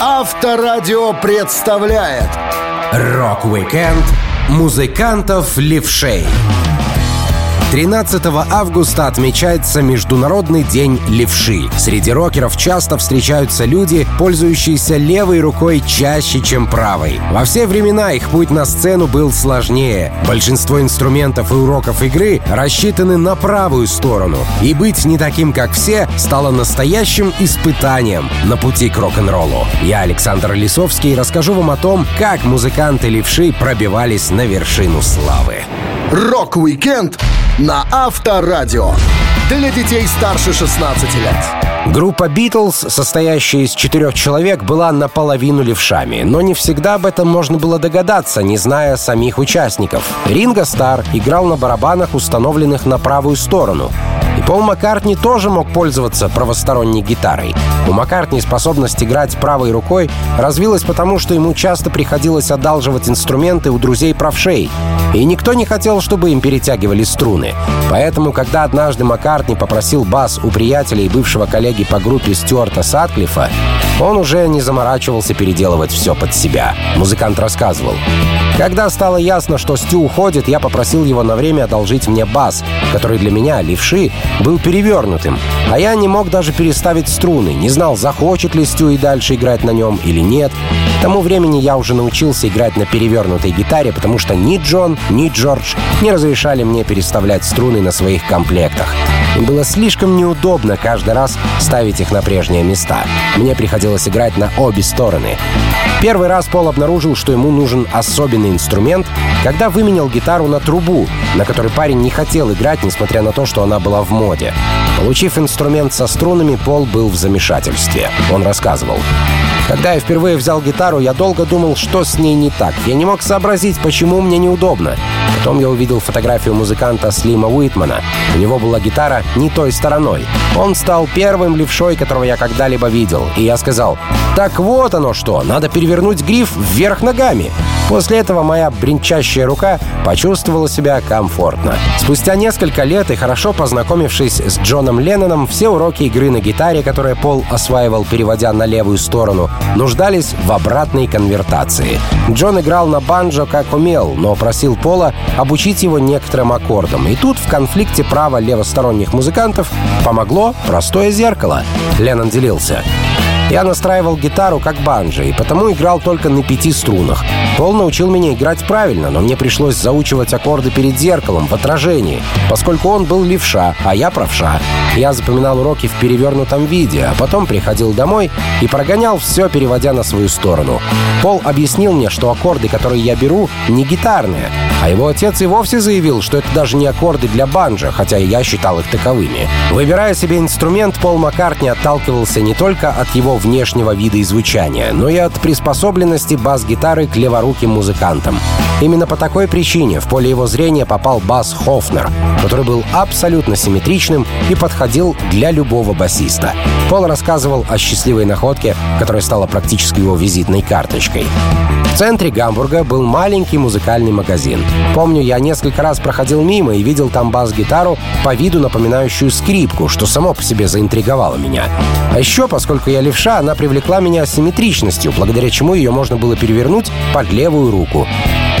Авторадио представляет Rock-Weekend музыкантов левшей. 13 августа отмечается Международный день левши. Среди рокеров часто встречаются люди, пользующиеся левой рукой чаще, чем правой. Во все времена их путь на сцену был сложнее. Большинство инструментов и уроков игры рассчитаны на правую сторону. И быть не таким, как все, стало настоящим испытанием на пути к рок-н-роллу. Я, Александр Лисовский, расскажу вам о том, как музыканты левши пробивались на вершину славы. Rock-Weekend на Авторадио. Для детей старше 16 лет. Группа «Битлз», состоящая из четырех человек, была наполовину левшами, но не всегда об этом можно было догадаться, не зная самих участников. Ринго Стар играл на барабанах, установленных на правую сторону. Пол Маккартни тоже мог пользоваться правосторонней гитарой. У Маккартни способность играть правой рукой развилась потому, что ему часто приходилось одалживать инструменты у друзей-правшей. И никто не хотел, чтобы им перетягивали струны. Поэтому, когда однажды Маккартни попросил бас у приятеля и бывшего коллеги по группе Стюарта Сатклифа, он уже не заморачивался переделывать все под себя. Музыкант рассказывал. Когда стало ясно, что Стю уходит, я попросил его на время одолжить мне бас, который для меня, левши, был перевернутым. А я не мог даже переставить струны, не знал, захочет ли Стю и дальше играть на нем или нет. К тому времени я уже научился играть на перевернутой гитаре, потому что ни Джон, ни Джордж не разрешали мне переставлять струны на своих комплектах. Им было слишком неудобно каждый раз ставить их на прежние места. Мне приходилось играть на обе стороны. Первый раз Пол обнаружил, что ему нужен особенный инструмент, когда выменял гитару на трубу, на которой парень не хотел играть, несмотря на то, что она была в моде. Получив инструмент со струнами, Пол был в замешательстве. Он рассказывал. Когда я впервые взял гитару, я долго думал, что с ней не так. Я не мог сообразить, почему мне неудобно. Потом я увидел фотографию музыканта Слима Уитмана. У него была гитара не той стороной. Он стал первым левшой, которого я когда-либо видел. И я сказал, так вот оно что, надо перевернуть гриф вверх ногами. После этого моя бренчащая рука почувствовала себя комфортно. Спустя несколько лет и хорошо познакомившись с Джоном Ленноном, все уроки игры на гитаре, которые Пол осваивал, переводя на левую сторону, нуждались в обратной конвертации. Джон играл на банджо как умел, но просил Пола обучить его некоторым аккордам. И тут в конфликте права левосторонних музыкантов помогло простое зеркало. Леннон делился. Я настраивал гитару как банджо, и потому играл только на пяти струнах. Пол научил меня играть правильно, но мне пришлось заучивать аккорды перед зеркалом, в отражении, поскольку он был левша, а я правша. Я запоминал уроки в перевернутом виде, а потом приходил домой и прогонял все, переводя на свою сторону. Пол объяснил мне, что аккорды, которые я беру, не гитарные, а его отец и вовсе заявил, что это даже не аккорды для банджо, хотя и я считал их таковыми. Выбирая себе инструмент, Пол Маккартни отталкивался не только от его внешнего вида и звучания, но и от приспособленности бас-гитары к леворуким музыкантам. Именно по такой причине в поле его зрения попал бас Хофнер, который был абсолютно симметричным и подходил для любого басиста. Пол рассказывал о счастливой находке, которая стала практически его визитной карточкой. В центре Гамбурга был маленький музыкальный магазин. Помню, я несколько раз проходил мимо и видел там бас-гитару по виду напоминающую скрипку, что само по себе заинтриговало меня. А еще, поскольку я левша, она привлекла меня симметричностью, благодаря чему ее можно было перевернуть под левую руку.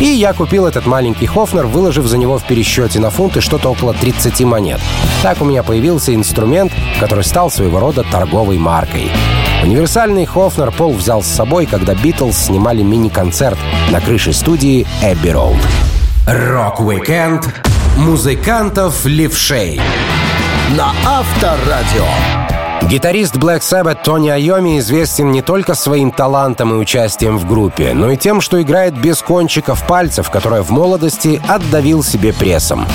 И я купил этот маленький Хофнер, выложив за него в пересчете на фунты что-то около 30 монет. Так у меня появился инструмент, который стал своего рода торговой маркой. Универсальный Хофнер Пол взял с собой, когда Битлз снимали мини-концерт на крыше студии Эбби Роуд. Rock-Weekend музыкантов левшей. На Авторадио. Гитарист Black Sabbath Тони Айоми известен не только своим талантом и участием в группе, но и тем, что играет без кончиков пальцев, которые в молодости отдавил себе прессом.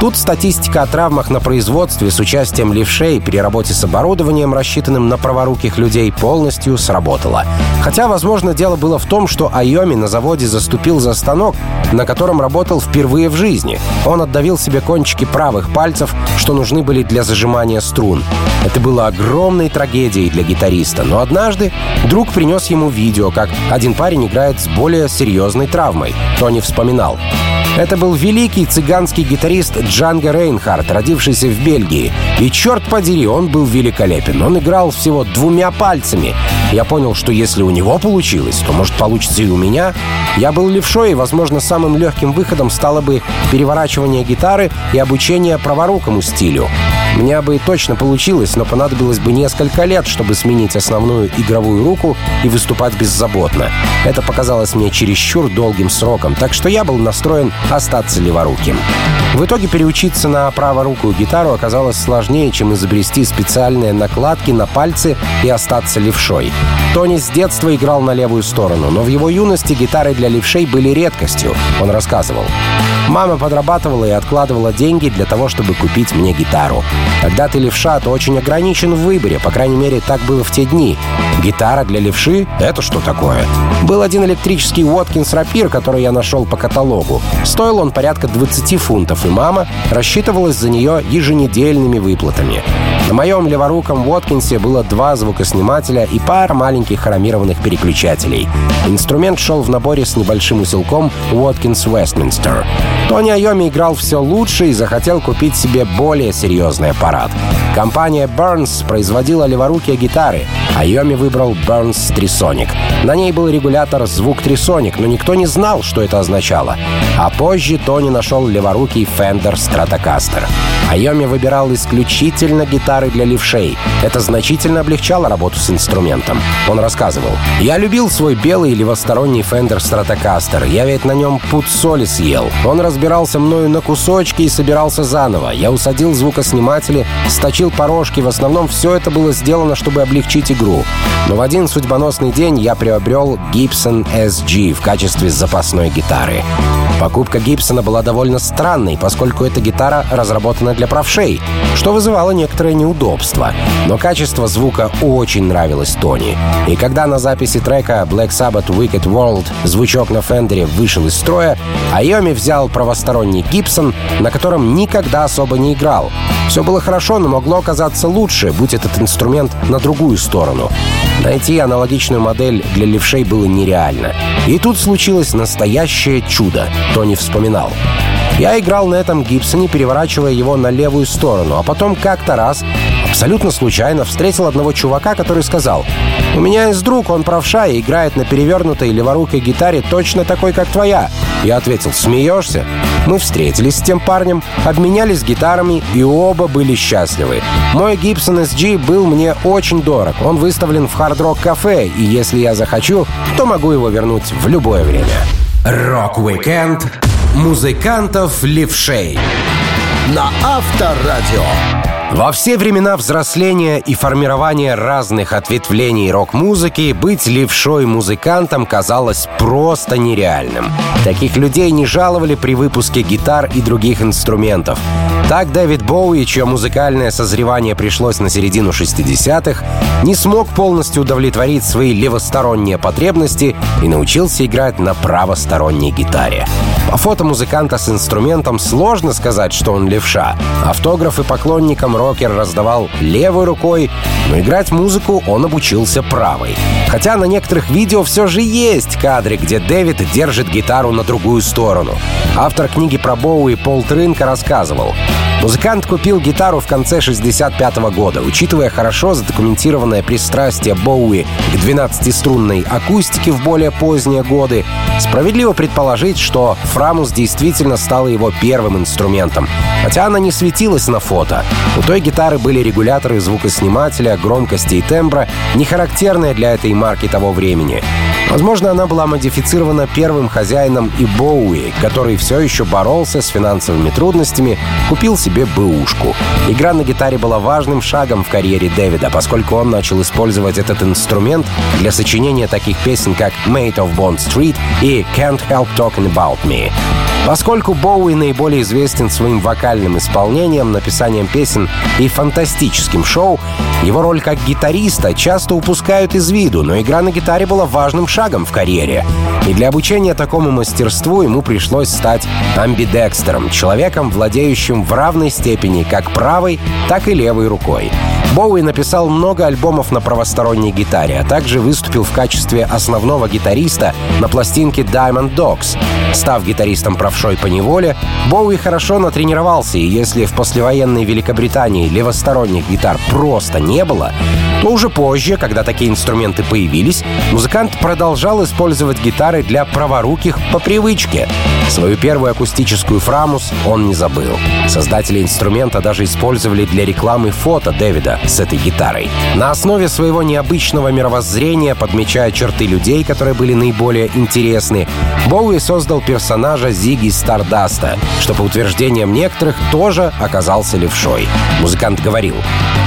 Тут статистика о травмах на производстве с участием левшей при работе с оборудованием, рассчитанным на праворуких людей, полностью сработала. Хотя, возможно, дело было в том, что Айоми на заводе заступил за станок, на котором работал впервые в жизни. Он отдавил себе кончики правых пальцев, что нужны были для зажимания струн. Это было огромной трагедией для гитариста, но однажды друг принес ему видео, как один парень играет с более серьезной травмой. Тони вспоминал. Это был великий цыганский гитарист Джанго Рейнхард, родившийся в Бельгии. И черт подери, он был великолепен. Он играл всего двумя пальцами. Я понял, что если у него получилось, то, может, получится и у меня. Я был левшой, и, возможно, самым легким выходом стало бы переворачивание гитары и обучение праворукому стилю. У меня бы точно получилось, но понадобилось бы несколько лет, чтобы сменить основную игровую руку и выступать беззаботно. Это показалось мне чересчур долгим сроком, так что я был настроен остаться леворуким. В итоге переучиться на праворукую гитару оказалось сложнее, чем изобрести специальные накладки на пальцы и остаться левшой. Тони с детства играл на левую сторону, но в его юности гитары для левшей были редкостью, он рассказывал. Мама подрабатывала и откладывала деньги для того, чтобы купить мне гитару. Когда ты левша, то очень ограничен в выборе, по крайней мере, так было в те дни. Гитара для левши — это что такое? Был один электрический Уоткинс рапир, который я нашел по каталогу. Стоил он порядка 20 фунтов, и мама рассчитывалась за нее еженедельными выплатами. На моем леворуком Уоткинсе было два звукоснимателя и пара маленьких хромированных переключателей. Инструмент шел в наборе с небольшим усилком Уоткинс Westminster. Тони Айоми играл все лучше и захотел купить себе более серьезный аппарат. Компания Burns производила леворукие гитары. Айоми выбрал Burns Trisonic. На ней был регулятор звук Trisonic, но никто не знал, что это означало. А позже Тони нашел леворукий Fender Stratocaster. Айоми выбирал исключительно гитары для левшей. Это значительно облегчало работу с инструментом. Он рассказывал. «Я любил свой белый левосторонний Fender Stratocaster. Я ведь на нем пуд соли съел. Он разбирался мною на кусочки и собирался заново. Я усадил звукосниматели, сточил порожки. В основном все это было сделано, чтобы облегчить игру. Но в один судьбоносный день я приобрел Gibson SG в качестве запасной гитары. Покупка Гибсона была довольно странной, поскольку эта гитара разработана для правшей, что вызывало некоторое неудобство. Но качество звука очень нравилось Тони. И когда на записи трека Black Sabbath Wicked World звучок на Фендере вышел из строя, Айоми взял правосторонний Гибсон, на котором никогда особо не играл. Все было хорошо, но могло оказаться лучше, будь этот инструмент на другую сторону. Найти аналогичную модель для левшей было нереально. И тут случилось настоящее чудо, Тони вспоминал. Я играл на этом Гибсоне, переворачивая его на левую сторону, а потом как-то раз, абсолютно случайно, встретил одного чувака, который сказал, «У меня есть друг, он правша и играет на перевернутой леворукой гитаре точно такой, как твоя». Я ответил, «Смеешься?» Мы встретились с тем парнем, обменялись гитарами и оба были счастливы. Мой Gibson SG был мне очень дорог. Он выставлен в Hard Rock кафе, и если я захочу, то могу его вернуть в любое время. Rock-Weekend музыкантов левшей. На Авторадио. Во все времена взросления и формирования разных ответвлений рок-музыки быть левшой музыкантом казалось просто нереальным. Таких людей не жаловали при выпуске гитар и других инструментов. Так Дэвид Боуи, чье музыкальное созревание пришлось на середину 60-х, не смог полностью удовлетворить свои левосторонние потребности и научился играть на правосторонней гитаре. По фото музыканта с инструментом сложно сказать, что он левша. Автографы поклонникам рокер раздавал левой рукой, но играть музыку он обучился правой. Хотя на некоторых видео все же есть кадры, где Дэвид держит гитару на другую сторону. Автор книги про Боуи Пол Тринка рассказывал. Музыкант купил гитару в конце 65 -го года. Учитывая хорошо задокументированное пристрастие Боуи к 12-струнной акустике в более поздние годы, справедливо предположить, что Фрамус действительно стала его первым инструментом. Хотя она не светилась на фото. У той гитары были регуляторы звукоснимателя, громкости и тембра, не характерные для этой марки того времени. Возможно, она была модифицирована первым хозяином и Боуи, который все еще боролся с финансовыми трудностями, купил себе бэушку. Игра на гитаре была важным шагом в карьере Дэвида, поскольку он начал использовать этот инструмент для сочинения таких песен, как «Made of Bond Street» и «Can't Help Talking About Me». Поскольку Боуи наиболее известен своим вокальным исполнением, написанием песен и фантастическим шоу, его роль как гитариста часто упускают из виду, но игра на гитаре была важным шагом в карьере. И для обучения такому мастерству ему пришлось стать амбидекстером, человеком, владеющим в равной степени как правой, так и левой рукой. Боуи написал много альбомов на правосторонней гитаре, а также выступил в качестве основного гитариста на пластинке Diamond Dogs. Став гитаристом правшой по неволе, Боуи хорошо натренировался, и если в послевоенной Великобритании левосторонних гитар просто не было, то уже позже, когда такие инструменты появились, музыкант продолжал использовать гитары для праворуких по привычке. Свою первую акустическую фрамус он не забыл. Создатели инструмента даже использовали для рекламы фото Дэвида с этой гитарой. На основе своего необычного мировоззрения, подмечая черты людей, которые были наиболее интересны, Боуи создал персонажа Зиги Стардаста, что, по утверждениям некоторых, тоже оказался левшой. Музыкант говорил,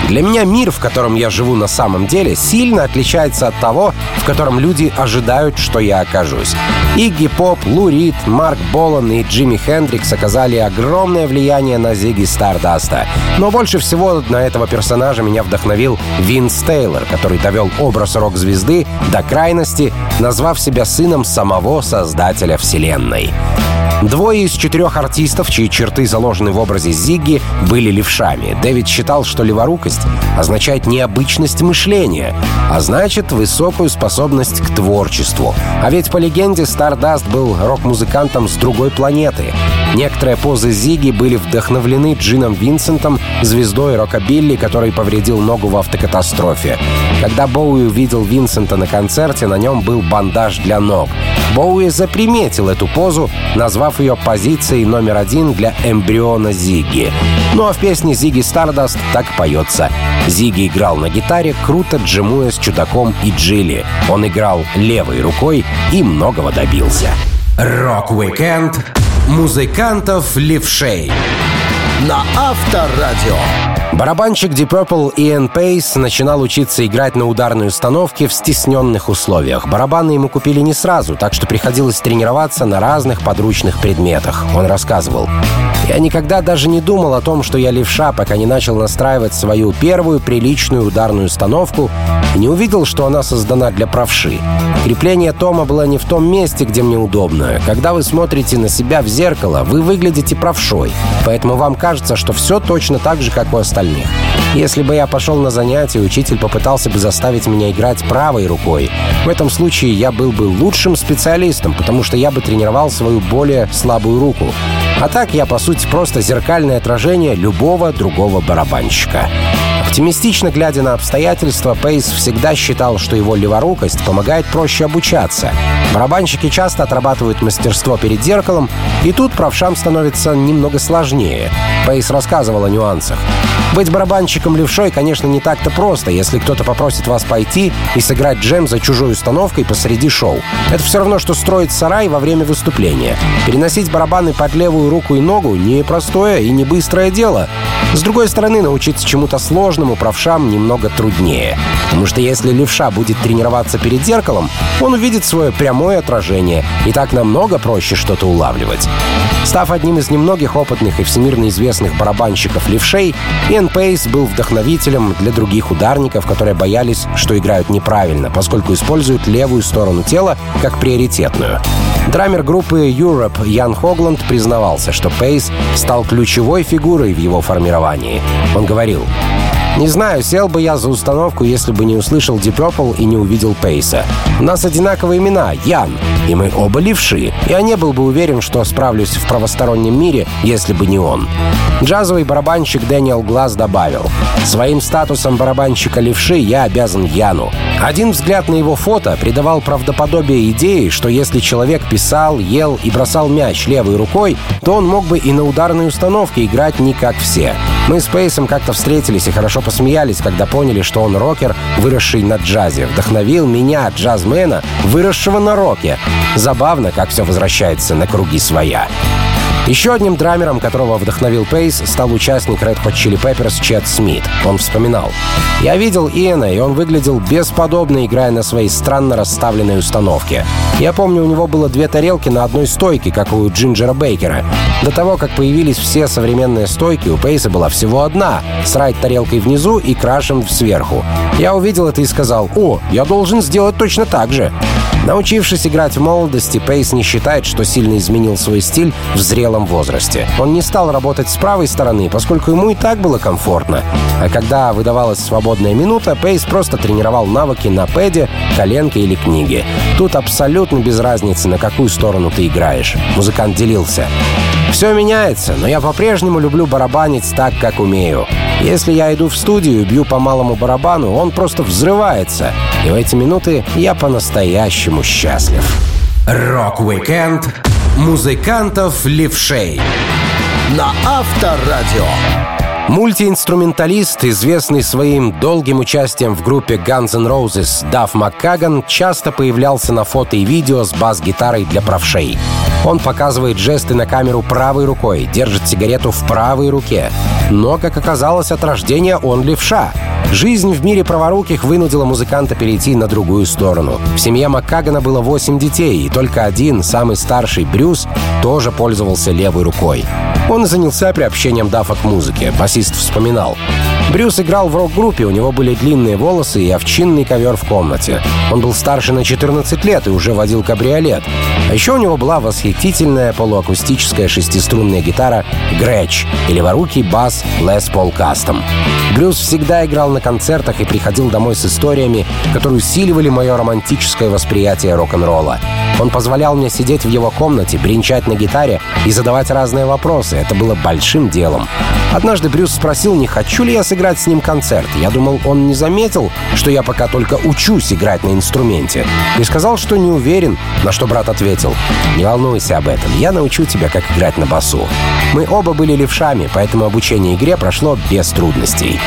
«Для меня мир, в котором я живу на самом деле, сильно отличается от того, в котором люди ожидают, что я окажусь. Игги Поп, Лу Рид, Марк Болан и Джимми Хендрикс оказали огромное влияние на Зиги Стардаста. Но больше всего на этого персонажа меня вдохновил Винс Тейлор, который довел образ рок-звезды до крайности, назвав себя сыном самого создателя Вселенной. Двое из четырех артистов, чьи черты заложены в образе Зигги, были левшами. Дэвид считал, что леворукость означает необычность мышления, а значит, высокую способность к творчеству. А ведь по легенде Стардаст был рок-музыкантом с другой планеты. Некоторые позы Зиги были вдохновлены Джином Винсентом, звездой рокобилли, который повредил ногу в автокатастрофе. Когда Боуи увидел Винсента на концерте, на нем был бандаж для ног. Боуи заприметил эту позу, назвав ее позицией номер один для эмбриона Зиги. Ну а в песне Зиги Стардаст так поется. Зиги играл на гитаре, круто джемуя с чудаком и Гилли. Он играл левой рукой и многого добился. Rock-Weekend музыкантов левшей на Авторадио. Барабанщик Deep Purple Иэн Пейс начинал учиться играть на ударной установке в стесненных условиях. Барабаны ему купили не сразу, так что приходилось тренироваться на разных подручных предметах. Он рассказывал. «Я никогда даже не думал о том, что я левша, пока не начал настраивать свою первую приличную ударную установку и не увидел, что она создана для правши. Крепление тома было не в том месте, где мне удобно. Когда вы смотрите на себя в зеркало, вы выглядите правшой, поэтому вам кажется, что все точно так же, как у остальных. Если бы я пошел на занятия, учитель попытался бы заставить меня играть правой рукой. В этом случае я был бы лучшим специалистом, потому что я бы тренировал свою более слабую руку. А так я, по сути, просто зеркальное отражение любого другого барабанщика. Оптимистично глядя на обстоятельства, Пейс всегда считал, что его леворукость помогает проще обучаться. Барабанщики часто отрабатывают мастерство перед зеркалом, и тут правшам становится немного сложнее. Пейс рассказывал о нюансах. Быть барабанщиком левшой, конечно, не так-то просто, если кто-то попросит вас пойти и сыграть джем за чужой установкой посреди шоу. Это все равно, что строить сарай во время выступления. Переносить барабаны под левую руку и ногу — непростое и не быстрое дело. С другой стороны, научиться чему-то сложному правшам немного труднее. Потому что если левша будет тренироваться перед зеркалом, он увидит свое прямое отражение, и так намного проще что-то улавливать. Став одним из немногих опытных и всемирно известных барабанщиков левшей, Иэн Пейс был вдохновителем для других ударников, которые боялись, что играют неправильно, поскольку используют левую сторону тела как приоритетную. Драмер группы Europe Ян Хогланд признавался, что Пейс стал ключевой фигурой в его формировании. Он говорил, не знаю, сел бы я за установку, если бы не услышал Deep Purple и не увидел Пейса. У нас одинаковые имена — Ян, и мы оба левши. Я не был бы уверен, что справлюсь в правостороннем мире, если бы не он. Джазовый барабанщик Дэниел Глаз добавил, «Своим статусом барабанщика левши я обязан Яну. Один взгляд на его фото придавал правдоподобие идеи, что если человек писал, ел и бросал мяч левой рукой, то он мог бы и на ударной установке играть не как все. Мы с Пейсом как-то встретились и хорошо посмеялись, когда поняли, что он рокер, выросший на джазе. Вдохновил меня, джазмена, выросшего на роке. Забавно, как все возвращается на круги своя. Еще одним драмером, которого вдохновил Пейс, стал участник Red Hot Chili Peppers Чет Смит. Он вспоминал. «Я видел Иэна, и он выглядел бесподобно, играя на своей странно расставленной установке. Я помню, у него было две тарелки на одной стойке, как у Джинджера Бейкера. До того, как появились все современные стойки, у Пейса была всего одна, с райт-тарелкой внизу и крашем сверху. Я увидел это и сказал, «О, я должен сделать точно так же». Научившись играть в молодости, Пейс не считает, что сильно изменил свой стиль в зрелом возрасте. Он не стал работать с правой стороны, поскольку ему и так было комфортно. А когда выдавалась свободная минута, Пейс просто тренировал навыки на пэде, коленке или книге. Тут абсолютно без разницы, на какую сторону ты играешь. Музыкант делился. Все меняется, но я по-прежнему люблю барабанить так, как умею. Если я иду в студию и бью по малому барабану, он просто взрывается. И в эти минуты я по-настоящему счастлив. Rock-Weekend музыкантов левшей на Авторадио. Мультиинструменталист, известный своим долгим участием в группе Guns N' Roses Дафф Маккаган, часто появлялся на фото и видео с бас-гитарой для правшей. Он показывает жесты на камеру правой рукой, держит сигарету в правой руке. Но, как оказалось, от рождения он левша. Жизнь в мире праворуких вынудила музыканта перейти на другую сторону. В семье Маккагана было 8 детей, и только один, самый старший, Брюс, тоже пользовался левой рукой. Он занялся приобщением Даффа к музыке. Басист вспоминал. Брюс играл в рок-группе, у него были длинные волосы и овчинный ковер в комнате. Он был старше на 14 лет и уже водил кабриолет. А еще у него была восхитительная полуакустическая шестиструнная гитара «Грэч» и леворукий бас «Les Paul Custom». Брюс всегда играл на концертах и приходил домой с историями, которые усиливали мое романтическое восприятие рок-н-ролла. Он позволял мне сидеть в его комнате, бренчать на гитаре и задавать разные вопросы. Это было большим делом. Однажды Брюс спросил, не хочу ли я сыграть с ним концерт. Я думал, он не заметил, что я пока только учусь играть на инструменте. И сказал, что не уверен, на что брат ответил. Не волнуйся об этом, я научу тебя, как играть на басу. Мы оба были левшами, поэтому обучение игре прошло без трудностей.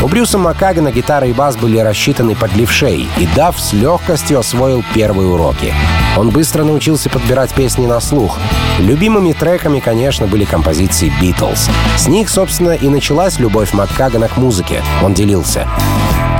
У Брюса Макагана гитара и бас были рассчитаны под левшей, и Дав с легкостью освоил первые уроки. Он быстро научился подбирать песни на слух. Любимыми треками, конечно, были композиции «Битлз». С них, собственно, и началась любовь Маккагана к музыке. Он делился.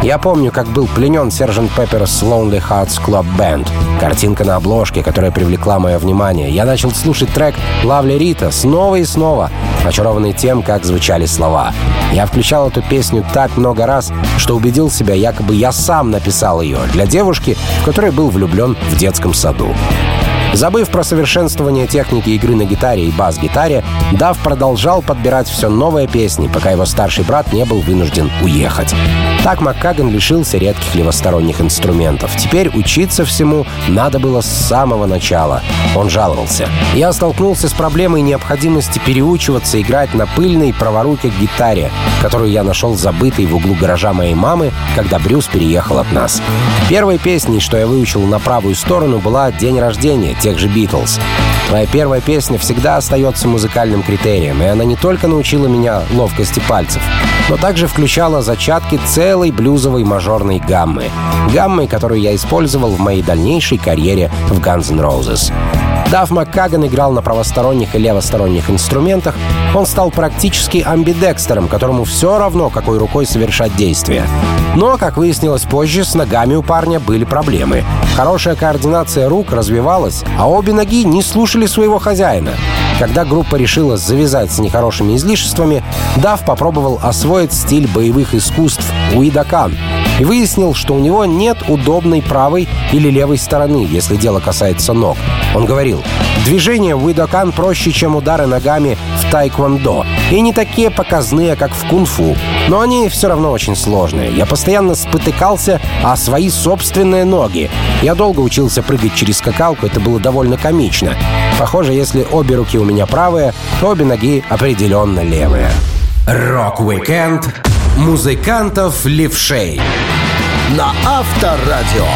Я помню, как был пленен Сержант Пепперс Lonely Hearts Club Band. Картинка на обложке, которая привлекла мое внимание. Я начал слушать трек «Лавли Рита» снова и снова, очарованный тем, как звучали слова. Я включал эту песню так много раз, что убедил себя, якобы я сам написал ее для девушки, в которой был влюблен в детском саду. Забыв про совершенствование техники игры на гитаре и бас-гитаре, Дав продолжал подбирать все новые песни, пока его старший брат не был вынужден уехать. Так Маккаган лишился редких левосторонних инструментов. Теперь учиться всему надо было с самого начала. Он жаловался. Я столкнулся с проблемой необходимости переучиваться играть на пыльной праворукой гитаре, которую я нашел забытой в углу гаража моей мамы, когда Брюс переехал от нас. Первой песней, что я выучил на правую сторону, была «День рождения», тех же Битлз. Моя первая песня всегда остается музыкальным критерием, и она не только научила меня ловкости пальцев, но также включала зачатки целой блюзовой мажорной гаммы. Гаммы, которую я использовал в моей дальнейшей карьере в Guns N' Roses. Дав Маккаган играл на правосторонних и левосторонних инструментах, он стал практически амбидекстером, которому все равно, какой рукой совершать действие. Но, как выяснилось позже, с ногами у парня были проблемы. Хорошая координация рук развивалась, а обе ноги не слушали своего хозяина. Когда группа решила завязать с нехорошими излишествами, Дав попробовал освоить стиль боевых искусств Уидакан и выяснил, что у него нет удобной правой или левой стороны, если дело касается ног. Он говорил, движения в Уидакан проще, чем удары ногами в тайквондо, и не такие показные, как в кунг-фу, но они все равно очень сложные. Я постоянно спотыкался о свои собственные ноги. Я долго учился прыгать через скакалку, это было довольно комично. Похоже, если обе руки у меня правые, то обе ноги определенно левые. Rock-Weekend музыкантов левшей на Авторадио.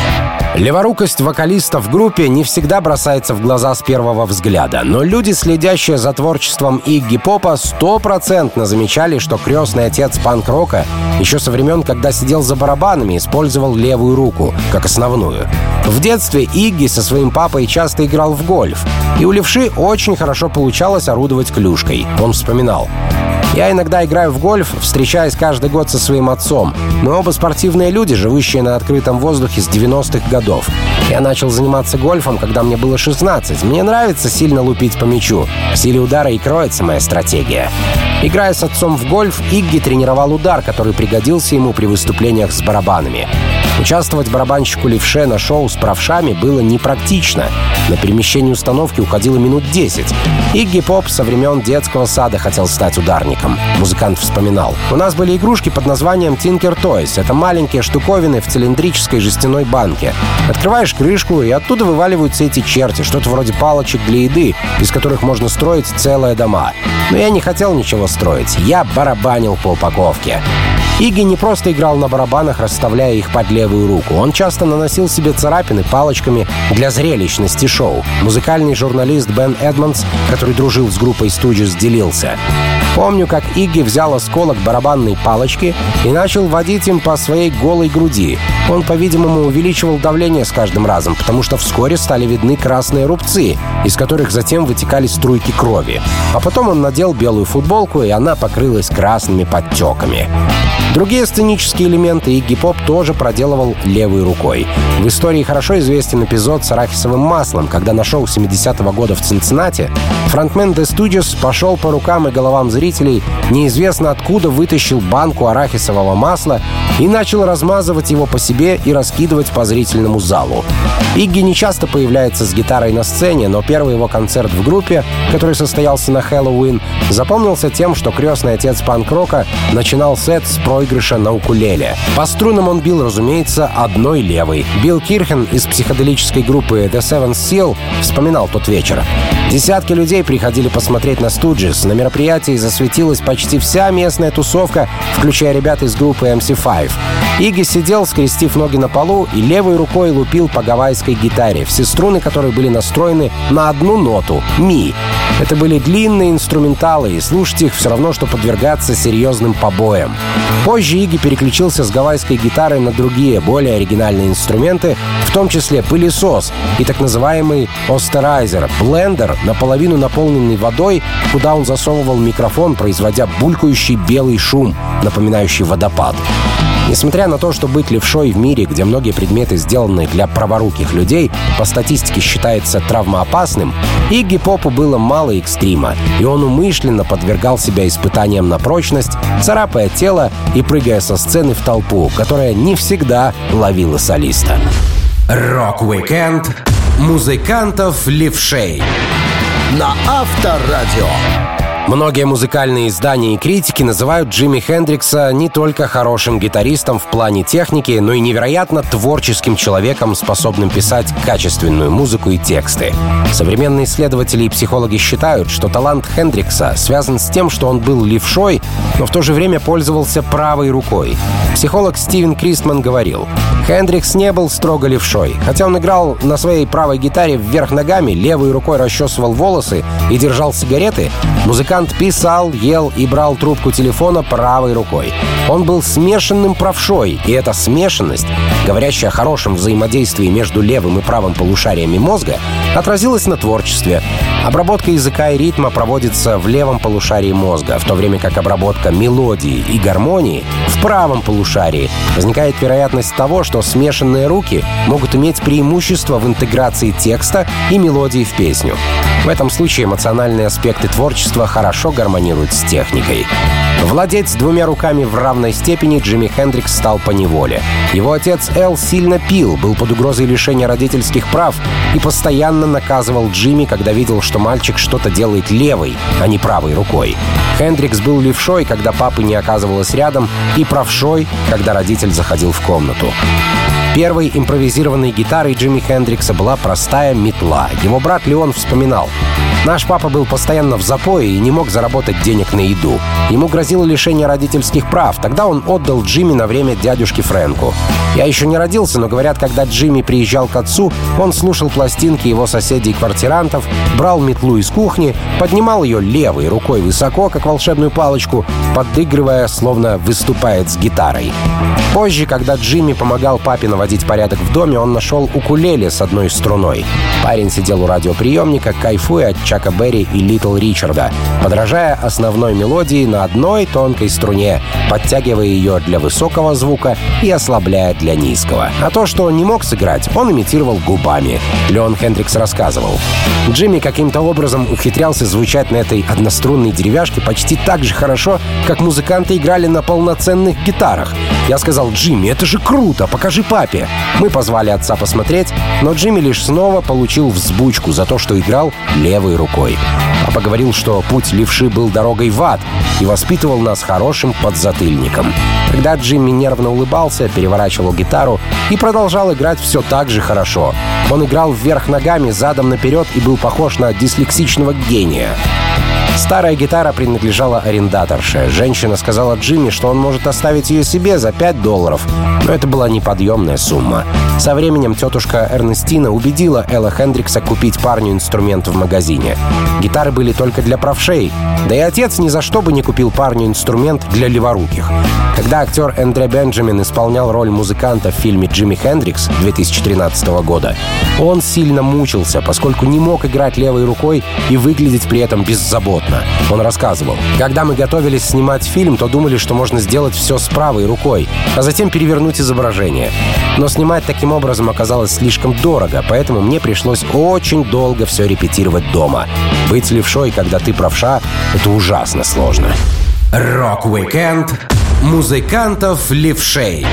Леворукость вокалиста в группе не всегда бросается в глаза с первого взгляда, но люди, следящие за творчеством Игги Попа, стопроцентно замечали, что крестный отец панк-рока еще со времен, когда сидел за барабанами, использовал левую руку, как основную. В детстве Игги со своим папой часто играл в гольф, и у левши очень хорошо получалось орудовать клюшкой. Он вспоминал. Я иногда играю в гольф, встречаясь каждый год со своим отцом. Мы оба спортивные люди, живущие на открытом воздухе с 90-х годов. Я начал заниматься гольфом, когда мне было 16. Мне нравится сильно лупить по мячу. В силе удара и кроется моя стратегия. Играя с отцом в гольф, Игги тренировал удар, который пригодился ему при выступлениях с барабанами. Участвовать барабанщику левше на шоу с правшами было непрактично. На перемещение установки уходило минут 10. Игги Поп со времен детского сада хотел стать ударником. Музыкант вспоминал. У нас были игрушки под названием Tinker Toys. Это маленькие штуковины в цилиндрической жестяной банке. Открываешь крышку, и оттуда вываливаются эти черти, что-то вроде палочек для еды, из которых можно строить целые дома. Но я не хотел ничего строить. Я барабанил по упаковке. Иги не просто играл на барабанах, расставляя их под левую руку. Он часто наносил себе царапины палочками для зрелищности шоу. Музыкальный журналист Бен Эдмонс, который дружил с группой Stooges, делился. Помню, как Игги взял осколок барабанной палочки и начал водить им по своей голой груди. Он, по-видимому, увеличивал давление с каждым разом, потому что вскоре стали видны красные рубцы, из которых затем вытекали струйки крови. А потом он надел белую футболку, и она покрылась красными подтеками. Другие сценические элементы Игги Поп тоже проделывал левой рукой. В истории хорошо известен эпизод с арахисовым маслом, когда на шоу 70-го года в Цинциннате фронтмен The Studios пошел по рукам и головам зрителей, неизвестно откуда вытащил банку арахисового масла и начал размазывать его по себе и раскидывать по зрительному залу. Игги не часто появляется с гитарой на сцене, но первый его концерт в группе, который состоялся на Хэллоуин, запомнился тем, что крестный отец панк-рока начинал сет с проигрыша на укулеле. По струнам он бил, разумеется, одной левой. Билл Кирхен из психоделической группы The Seven Seal вспоминал тот вечер. Десятки людей приходили посмотреть на Студжис. На мероприятии засветилась почти вся местная тусовка, включая ребят из группы MC5. Иги сидел, скрестив ноги на полу, и левой рукой лупил по гавайской гитаре, все струны которой были настроены на одну ноту — ми. Это были длинные инструменталы, и слушать их все равно, что подвергаться серьезным побоям. Позже Иги переключился с гавайской гитары на другие, более оригинальные инструменты, в том числе пылесос и так называемый остерайзер — блендер, наполовину наполненный водой, куда он засовывал микрофон, производя булькающий белый шум, напоминающий водопад. Несмотря на то, что быть левшой в мире, где многие предметы сделаны для праворуких людей, по статистике считается травмоопасным, Игги Попу было мало экстрима, и он умышленно подвергал себя испытаниям на прочность, царапая тело и прыгая со сцены в толпу, которая не всегда ловила солиста. Rock-Weekend музыкантов левшей на Авторадио. Многие музыкальные издания и критики называют Джимми Хендрикса не только хорошим гитаристом в плане техники, но и невероятно творческим человеком, способным писать качественную музыку и тексты. Современные исследователи и психологи считают, что талант Хендрикса связан с тем, что он был левшой, но в то же время пользовался правой рукой. Психолог Стивен Кристман говорил, Хендрикс не был строго левшой. Хотя он играл на своей правой гитаре вверх ногами, левой рукой расчесывал волосы и держал сигареты, музыкант Музыкант писал, ел и брал трубку телефона правой рукой. Он был смешанным правшой, и эта смешанность, говорящая о хорошем взаимодействии между левым и правым полушариями мозга, отразилась на творчестве. Обработка языка и ритма проводится в левом полушарии мозга, в то время как обработка мелодии и гармонии в правом полушарии. Возникает вероятность того, что смешанные руки могут иметь преимущество в интеграции текста и мелодии в песню. В этом случае эмоциональные аспекты творчества хорошо гармонируют с техникой. Владеть двумя руками в равной степени Джимми Хендрикс стал по неволе. Его отец Эл сильно пил, был под угрозой лишения родительских прав и постоянно наказывал Джимми, когда видел, что мальчик что-то делает левой, а не правой рукой. Хендрикс был левшой, когда папы не оказывалось рядом, и правшой, когда родитель заходил в комнату. Первой импровизированной гитарой Джимми Хендрикса была простая метла. Его брат Леон вспоминал. Наш папа был постоянно в запое и не мог заработать денег на еду. Ему грозило лишение родительских прав. Тогда он отдал Джимми на время дядюшке Фрэнку. Я еще не родился, но говорят, когда Джимми приезжал к отцу, он слушал пластинки его соседей-квартирантов, брал метлу из кухни, поднимал ее левой рукой высоко, как волшебную палочку, подыгрывая, словно выступает с гитарой. Позже, когда Джимми помогал папе наводить порядок в доме, он нашел укулеле с одной струной. Парень сидел у радиоприемника, кайфуя от Чака Берри и Литл Ричарда, подражая основной мелодии на одной тонкой струне, подтягивая ее для высокого звука и ослабляя для низкого. А то, что он не мог сыграть, он имитировал губами. Леон Хендрикс рассказывал. Джимми каким-то образом ухитрялся звучать на этой однострунной деревяшке почти так же хорошо, как музыканты играли на полноценных гитарах. Я сказал, Джимми, это же круто, покажи папе. Мы позвали отца посмотреть, но Джимми лишь снова получил взбучку за то, что играл левой рукой. Папа говорил, что путь левши был дорогой в ад и воспитывал нас хорошим подзатыльником. Когда Джимми нервно улыбался, переворачивал гитару и продолжал играть все так же хорошо. Он играл вверх ногами, задом наперед и был похож на дислексичного гения. Старая гитара принадлежала арендаторше. Женщина сказала Джимми, что он может оставить ее себе за 5 долларов. Но это была неподъемная сумма. Со временем тетушка Эрнестина убедила Элла Хендрикса купить парню инструмент в магазине. Гитары были только для правшей. Да и отец ни за что бы не купил парню инструмент для леворуких. Когда актер Эндре Бенджамин исполнял роль музыканта в фильме «Джимми Хендрикс» 2013 года, он сильно мучился, поскольку не мог играть левой рукой и выглядеть при этом беззаботно. Он рассказывал, «Когда мы готовились снимать фильм, то думали, что можно сделать все с правой рукой, а затем перевернуть изображение. Но снимать таким образом оказалось слишком дорого, поэтому мне пришлось очень долго все репетировать дома. Быть левшой, когда ты правша, это ужасно сложно». Rock-Weekend музыкантов левшей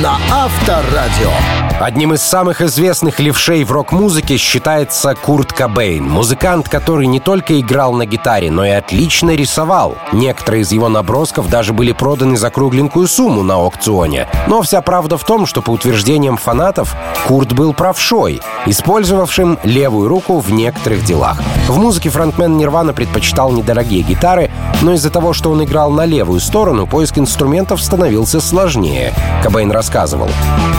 на Авторадио. Одним из самых известных левшей в рок-музыке считается Курт Кобейн, музыкант, который не только играл на гитаре, но и отлично рисовал. Некоторые из его набросков даже были проданы за кругленькую сумму на аукционе. Но вся правда в том, что по утверждениям фанатов, Курт был правшой, использовавшим левую руку в некоторых делах. В музыке фронтмен Нирвана предпочитал недорогие гитары, но из-за того, что он играл на левую сторону, поиск инструментов становился сложнее. Кобейн рассказывал.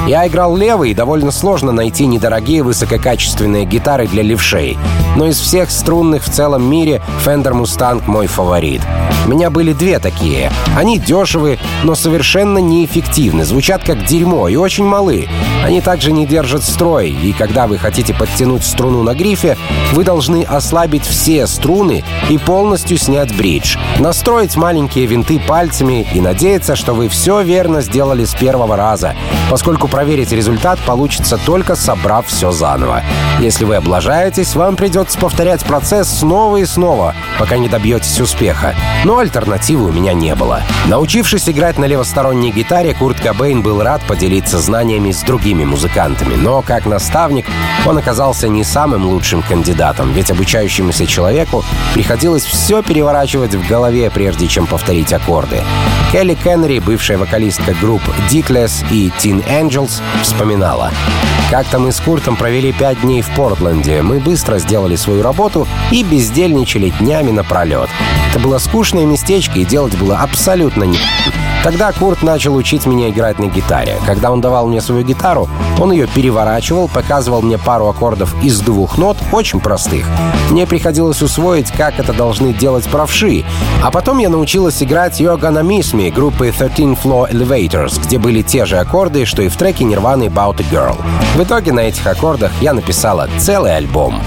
«Я играл левый, и довольно сложно найти недорогие высококачественные гитары для левшей. Но из всех струнных в целом мире Fender Mustang мой фаворит. У меня были две такие. Они дешевы, но совершенно неэффективны, звучат как дерьмо и очень малы. Они также не держат строй, и когда вы хотите подтянуть струну на грифе, вы должны ослабить все струны и полностью снять бридж, настроить маленькие винты пальцами и надеяться, что вы все верно сделали с первого раза раза, поскольку проверить результат получится только собрав все заново. Если вы облажаетесь, вам придется повторять процесс снова и снова, пока не добьетесь успеха. Но альтернативы у меня не было. Научившись играть на левосторонней гитаре, Курт Кобейн был рад поделиться знаниями с другими музыкантами, но как наставник он оказался не самым лучшим кандидатом, ведь обучающемуся человеку приходилось все переворачивать в голове, прежде чем повторить аккорды. Келли Кеннери, бывшая вокалистка групп И Teen Angels, вспоминала. Как-то мы с Куртом провели пять дней в Портленде. Мы быстро сделали свою работу и бездельничали днями напролет. Это было скучное местечко, и делать было абсолютно не... Тогда Курт начал учить меня играть на гитаре. Когда он давал мне свою гитару, он ее переворачивал, показывал мне пару аккордов из двух нот, очень простых. Мне приходилось усвоить, как это должны делать правши. А потом я научилась играть «Yoga на Miss группы 13 Floor Elevators, где были те же аккорды, что и в треке Nirvana «About a Girl». В итоге на этих аккордах я написала целый альбом.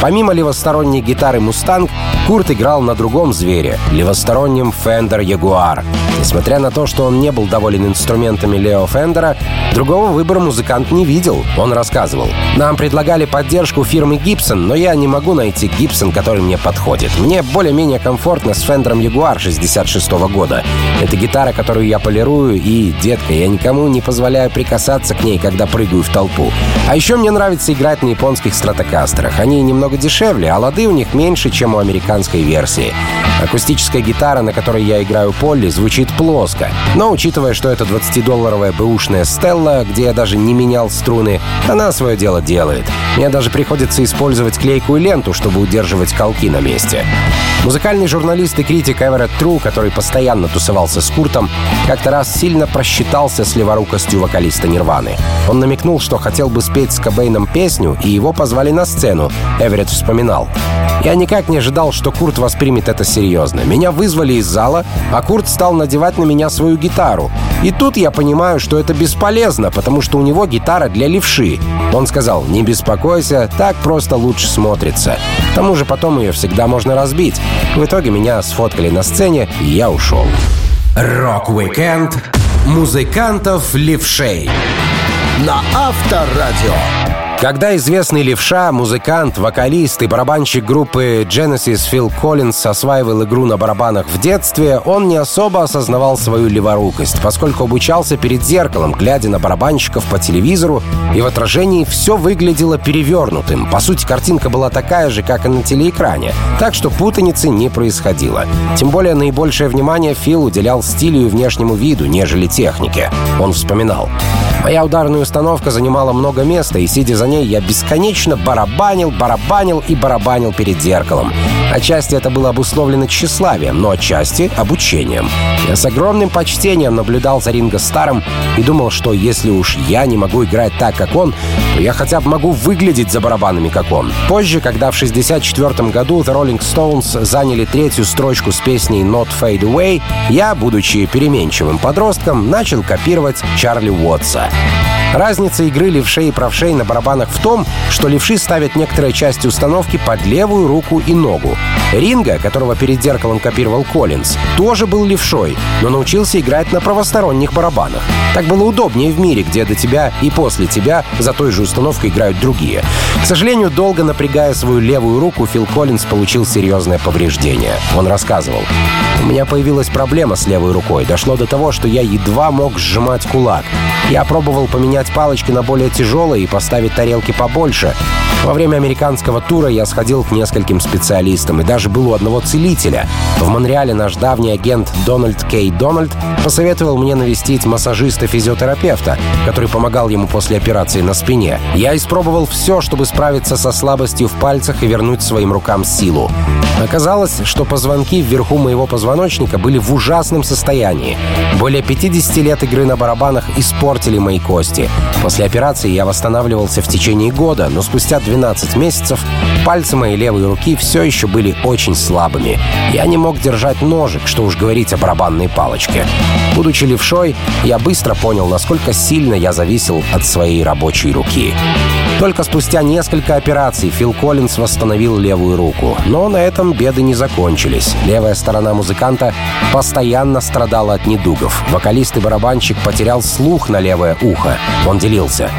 Помимо левосторонней гитары «Мустанг», Курт играл на другом звере — левостороннем Fender Jaguar. Несмотря на то, что он не был доволен инструментами Лео Фендера, другого выбора музыкант не видел. Он рассказывал. «Нам предлагали поддержку фирмы Gibson, но я не могу найти Gibson, который мне подходит. Мне более-менее комфортно с Фендером Jaguar 66 -го года. Это гитара, которую я полирую, и, детка, я никому не позволяю прикасаться к ней, когда прыгаю в толпу. А еще мне нравится играть на японских стратокастерах. Они немного дешевле, а лады у них меньше, чем у американской версии. Акустическая гитара, на которой я играю Полли, звучит плоско. Но учитывая, что это 20-долларовая бэушная Стелла, где я даже не менял струны, она свое дело делает. Мне даже приходится использовать клейкую ленту, чтобы удерживать колки на месте. Музыкальный журналист и критик Эверетт Тру, который постоянно тусовался с Куртом, как-то раз сильно просчитался с леворукостью вокалиста Нирваны. Он намекнул, что хотел бы спеть с Кобейном песню, и его позвали на сцену. Эверетт вспоминал. Я никак не ожидал, что Курт воспримет это серьезно. Меня вызвали из зала, а Курт стал надевать на меня свою гитару. И тут я понимаю, что это бесполезно, потому что у него гитара для левши. Он сказал, не беспокойся, так просто лучше смотрится. К тому же потом ее всегда можно разбить. В итоге меня сфоткали на сцене, и я ушел. Rock-Weekend музыкантов левшей на Авторадио. Когда известный левша, музыкант, вокалист и барабанщик группы Genesis Фил Коллинз осваивал игру на барабанах в детстве, он не особо осознавал свою леворукость, поскольку обучался перед зеркалом, глядя на барабанщиков по телевизору, и в отражении все выглядело перевернутым. По сути, картинка была такая же, как и на телеэкране, так что путаницы не происходило. Тем более наибольшее внимание Фил уделял стилю и внешнему виду, нежели технике. Он вспоминал. Моя ударная установка занимала много места, и, сидя за ней, я бесконечно барабанил, барабанил и барабанил перед зеркалом. Отчасти это было обусловлено тщеславием, но отчасти — обучением. Я с огромным почтением наблюдал за Ринго Старом и думал, что если уж я не могу играть так, как он, то я хотя бы могу выглядеть за барабанами, как он. Позже, когда в 1964 году The Rolling Stones заняли третью строчку с песней Not Fade Away, я, будучи переменчивым подростком, начал копировать Чарли Уотса. Разница игры левшей и правшей на барабанах в том, что левши ставят некоторые части установки под левую руку и ногу. Ринга, которого перед зеркалом копировал Коллинз, тоже был левшой, но научился играть на правосторонних барабанах. Так было удобнее в мире, где до тебя и после тебя за той же установкой играют другие. К сожалению, долго напрягая свою левую руку, Фил Коллинз получил серьезное повреждение. Он рассказывал. «У меня появилась проблема с левой рукой. Дошло до того, что я едва мог сжимать кулак. Я пробовал поменять палочки на более тяжелые и поставить тарелки побольше. Во время американского тура я сходил к нескольким специалистам и даже был у одного целителя. В Монреале наш давний агент Дональд Кей Дональд посоветовал мне навестить массажиста-физиотерапевта, который помогал ему после операции на спине. Я испробовал все, чтобы справиться со слабостью в пальцах и вернуть своим рукам силу. Оказалось, что позвонки вверху моего позвоночника были в ужасном состоянии. Более 50 лет игры на барабанах испортили мои кости. После операции я восстанавливался в течение года, но спустя 12 месяцев пальцы моей левой руки все еще были очень слабыми. Я не мог держать ножик, что уж говорить о барабанной палочке. Будучи левшой, я быстро понял, насколько сильно я зависел от своей рабочей руки. Только спустя несколько операций Фил Коллинз восстановил левую руку. Но на этом беды не закончились. Левая сторона музыканта постоянно страдала от недугов. Вокалист и барабанщик потерял слух на левое ухо. Он делился.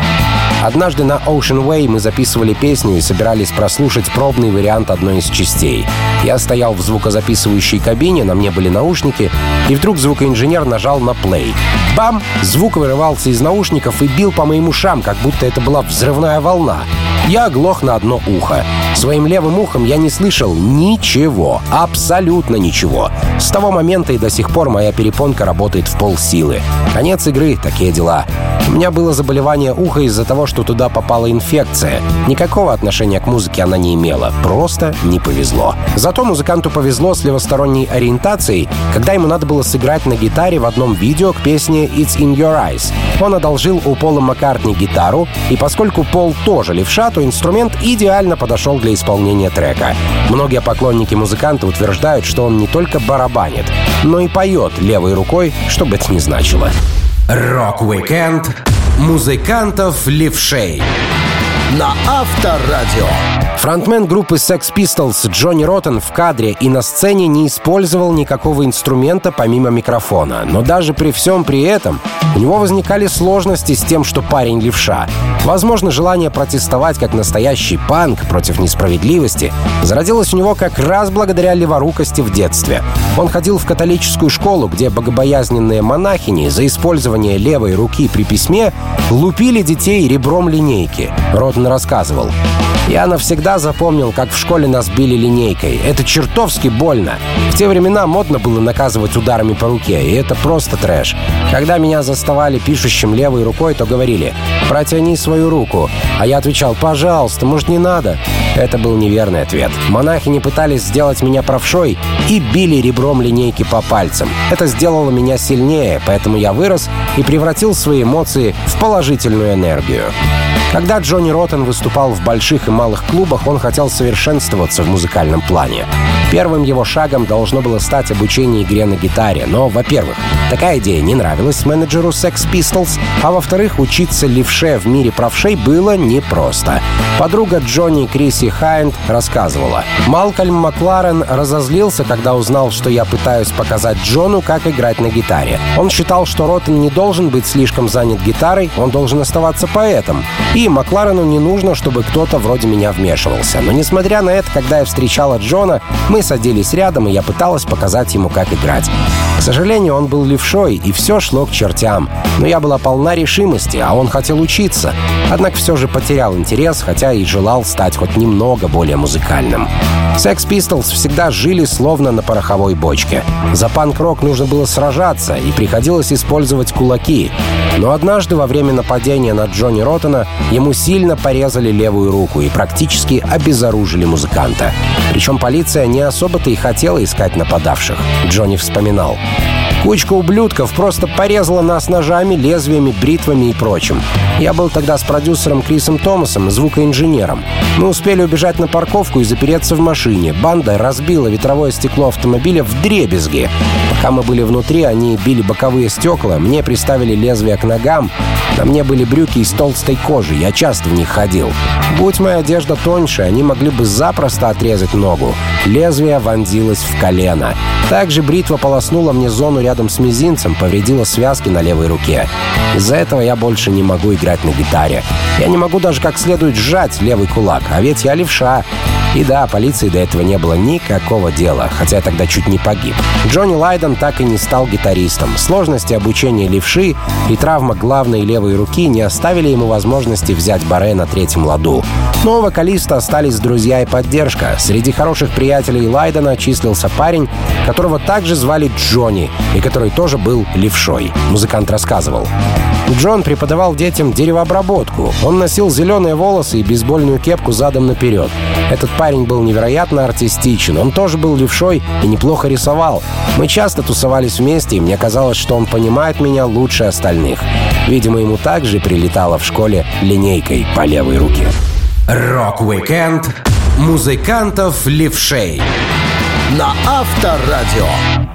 Однажды на Ocean Way мы записывали песню и собирались прослушать пробный вариант одной из частей. Я стоял в звукозаписывающей кабине, на мне были наушники, и вдруг звукоинженер нажал на плей. Бам! Звук вырывался из наушников и бил по моим ушам, как будто это была взрывная волна. Я оглох на одно ухо. Своим левым ухом я не слышал ничего, абсолютно ничего. С того момента и до сих пор моя перепонка работает в полсилы. Конец игры, такие дела. У меня было заболевание уха из-за того, что туда попала инфекция. Никакого отношения к музыке она не имела, просто не повезло. Зато музыканту повезло с левосторонней ориентацией, когда ему надо было сыграть на гитаре в одном видео к песне «It's in your eyes». Он одолжил у Пола Маккартни гитару, и поскольку Пол тоже левша, то инструмент идеально подошел для исполнения трека. Многие поклонники музыканта утверждают, что он не только барабанит, но и поет левой рукой, что бы это ни значило. Rock-Weekend музыкантов-левшей на Авторадио. Фронтмен группы Sex Pistols Джонни Роттен в кадре и на сцене не использовал никакого инструмента помимо микрофона. Но даже при всем при этом у него возникали сложности с тем, что парень левша. Возможно, желание протестовать как настоящий панк против несправедливости зародилось у него как раз благодаря леворукости в детстве. Он ходил в католическую школу, где богобоязненные монахини за использование левой руки при письме лупили детей ребром линейки. Роттен рассказывал. Я навсегда запомнил, как в школе нас били линейкой. Это чертовски больно. В те времена модно было наказывать ударами по руке, и это просто трэш. Когда меня заставали пишущим левой рукой, то говорили «протяни свою руку». А я отвечал «пожалуйста, может не надо?» Это был неверный ответ. Монахи не пытались сделать меня правшой и били ребром линейки по пальцам. Это сделало меня сильнее, поэтому я вырос и превратил свои эмоции в положительную энергию. Когда Джонни Роттен выступал в больших и малых клубах, он хотел совершенствоваться в музыкальном плане. Первым его шагом должно было стать обучение игре на гитаре, но, во-первых, такая идея не нравилась менеджеру Sex Pistols, а во-вторых, учиться левше в мире правшей было непросто. Подруга Джонни Криси Хайнд рассказывала. Малкольм Макларен разозлился, когда узнал, что я пытаюсь показать Джону, как играть на гитаре. Он считал, что Роттен не должен быть слишком занят гитарой, он должен оставаться поэтом. И Макларену не нужно, чтобы кто-то вроде меня вмешивался. Но несмотря на это, когда я встречала Джона, мы садились рядом, и я пыталась показать ему, как играть. К сожалению, он был левшой, и все шло к чертям. Но я была полна решимости, а он хотел учиться. Однако все же потерял интерес, хотя и желал стать хоть немного более музыкальным. Sex Pistols всегда жили словно на пороховой бочке. За панк-рок нужно было сражаться, и приходилось использовать кулаки. Но однажды во время нападения на Джонни Роттона ему сильно порезали левую руку и практически обезоружили музыканта. Причем полиция не особо-то и хотела искать нападавших. Джонни вспоминал. Yeah. Кучка ублюдков просто порезала нас ножами, лезвиями, бритвами и прочим. Я был тогда с продюсером Крисом Томасом, звукоинженером. Мы успели убежать на парковку и запереться в машине. Банда разбила ветровое стекло автомобиля в дребезги. Пока мы были внутри, они били боковые стекла, мне приставили лезвие к ногам. На мне были брюки из толстой кожи, я часто в них ходил. Будь моя одежда тоньше, они могли бы запросто отрезать ногу. Лезвие вонзилось в колено. Также бритва полоснула мне зону рядом с мизинцем, повредила связки на левой руке. Из-за этого я больше не могу играть на гитаре. Я не могу даже как следует сжать левый кулак, а ведь я левша. И да, полиции до этого не было никакого дела, хотя я тогда чуть не погиб. Джонни Лайден так и не стал гитаристом. Сложности обучения левши и травма главной левой руки не оставили ему возможности взять баре на третьем ладу. Но у вокалиста остались друзья и поддержка. Среди хороших приятелей Лайдена числился парень, которого также звали Джонни, и который тоже был левшой. Музыкант рассказывал. Джон преподавал детям деревообработку. Он носил зеленые волосы и бейсбольную кепку задом наперед. Этот парень был невероятно артистичен. Он тоже был левшой и неплохо рисовал. Мы часто тусовались вместе, и мне казалось, что он понимает меня лучше остальных. Видимо, ему также прилетало в школе линейкой по левой руке. Rock-Weekend музыкантов левшей на Авторадио.